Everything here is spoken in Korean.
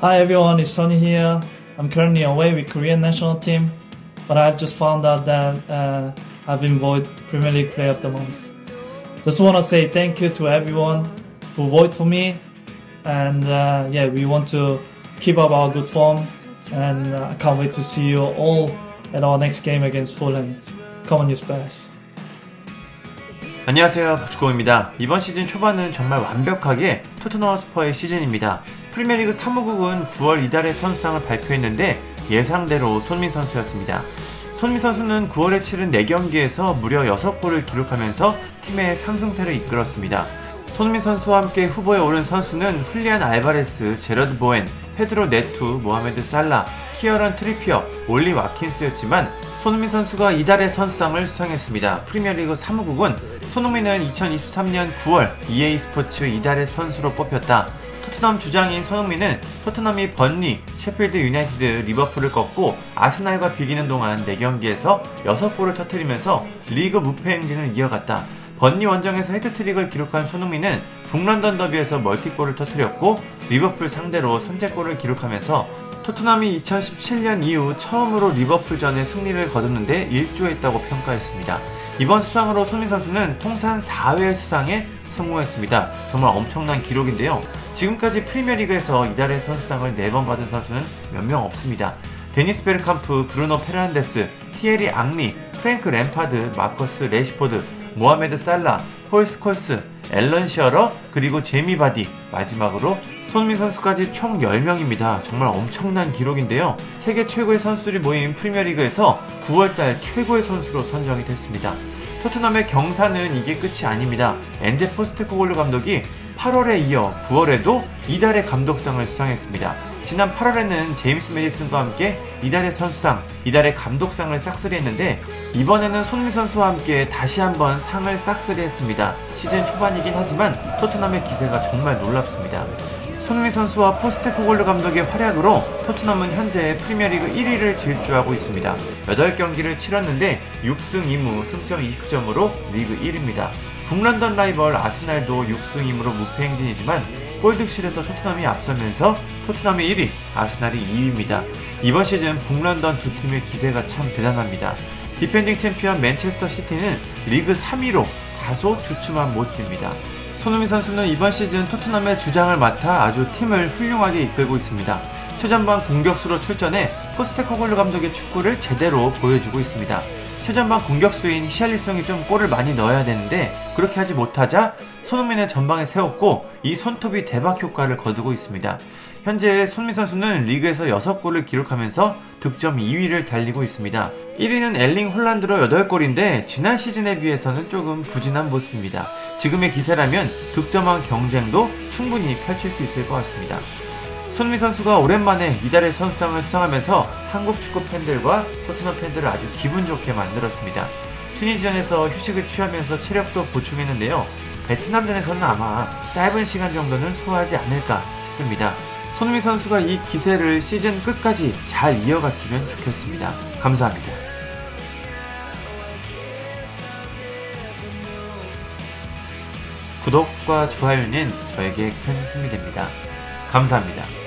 Hi everyone, it's Sonny here. I'm currently away with Korean national team, but I've just found out that uh, I've been voted Premier League player of the month. Just want to say thank you to everyone who voted for me, and uh, yeah, we want to keep up our good form, and uh, I can't wait to see you all at our next game against Fulham. Come on, you Spurs. 안녕하세요 박주공입니다. 이번 시즌 초반은 정말 완벽하게 토트넘 스퍼의 시즌입니다. 프리미어리그 사무국은 9월 이달의 선수상을 발표했는데 예상대로 손흥민 선수였습니다. 손흥민 선수는 9월에 치른 4경기에서 무려 6골을 기록하면서 팀의 상승세를 이끌었습니다. 손흥민 선수와 함께 후보에 오른 선수는 훌리안 알바레스, 제러드 보엔, 페드로 네투, 모하메드 살라, 키어런 트리피어, 올리 와킨스였지만 손흥민 선수가 이달의 선수상을 수상했습니다. 프리미어리그 사무국은 손흥민은 2023년 9월 EA 스포츠 이달의 선수로 뽑혔다. 토트넘 주장인 손흥민은 토트넘이 번리, 셰필드 유나이티드, 리버풀을 꺾고 아스날과 비기는 동안 4경기에서 6골을 터뜨리면서 리그 무패 행진을 이어갔다. 번리 원정에서 해트트릭을 기록한 손흥민은 북런던 더비에서 멀티골을 터뜨렸고 리버풀 상대로 선제골을 기록하면서 토트넘이 2017년 이후 처음으로 리버풀전에 승리를 거두는데 일조했다고 평가했습니다. 이번 수상으로 손흥민 선수는 통산 4회 수상에 성공했습니다. 정말 엄청난 기록인데요. 지금까지 프리미어리그에서 이달의 선수상을 4번 받은 선수는 몇 명 없습니다. 데니스 베르캄프, 브루노 페르난데스, 티에리 앙리, 프랭크 램파드, 마커스 래시포드, 모하메드 살라, 폴 스콜스, 앨런 시어러, 그리고 제이미 바디, 마지막으로 손흥민 선수까지 총 10명입니다. 정말 엄청난 기록인데요. 세계 최고의 선수들이 모인 프리미어리그에서 9월달 최고의 선수로 선정이 됐습니다. 토트넘의 경사는 이게 끝이 아닙니다. 엔제 포스테코글루 감독이 8월에 이어 9월에도 이달의 감독상을 수상했습니다. 지난 8월에는 제임스 매디슨과 함께 이달의 선수상, 이달의 감독상을 싹쓸이했는데 이번에는 손흥민 선수와 함께 다시 한번 상을 싹쓸이했습니다. 시즌 초반이긴 하지만 토트넘의 기세가 정말 놀랍습니다. 손흥민 선수와 포스테코글루 감독의 활약으로 토트넘은 현재 프리미어리그 1위를 질주하고 있습니다. 8경기를 치렀는데 6승 2무 승점 20점으로 리그 1위입니다. 북런던 라이벌 아스날도 6승 2무로 무패 행진이지만 골득실에서 토트넘이 앞서면서 토트넘이 1위, 아스날이 2위입니다. 이번 시즌 북런던 두 팀의 기세가 참 대단합니다. 디펜딩 챔피언 맨체스터 시티는 리그 3위로 다소 주춤한 모습입니다. 손흥민 선수는 이번 시즌 토트넘의 주장을 맡아 아주 팀을 훌륭하게 이끌고 있습니다. 최전방 공격수로 출전해 포스테코글루 감독의 축구를 제대로 보여주고 있습니다. 최전방 공격수인 히알리송이 좀 골을 많이 넣어야 되는데 그렇게 하지 못하자 손흥민의 전방에 세웠고 이 손톱이 대박 효과를 거두고 있습니다. 현재 손민 선수는 리그에서 6골을 기록하면서 득점 2위를 달리고 있습니다. 1위는 엘링 홀란드로 8골인데 지난 시즌에 비해서는 조금 부진한 모습입니다. 지금의 기세라면 득점왕 경쟁도 충분히 펼칠 수 있을 것 같습니다. 손미 선수가 오랜만에 이달의 선수상을 수상하면서 한국 축구 팬들과 토트넘 팬들을 아주 기분 좋게 만들었습니다. 튀니지전에서 휴식을 취하면서 체력도 보충했는데요. 베트남전에서는 아마 짧은 시간 정도는 소화하지 않을까 싶습니다. 손미 선수가 이 기세를 시즌 끝까지 잘 이어갔으면 좋겠습니다. 감사합니다. 구독과 좋아요는 저에게 큰 힘이 됩니다. 감사합니다.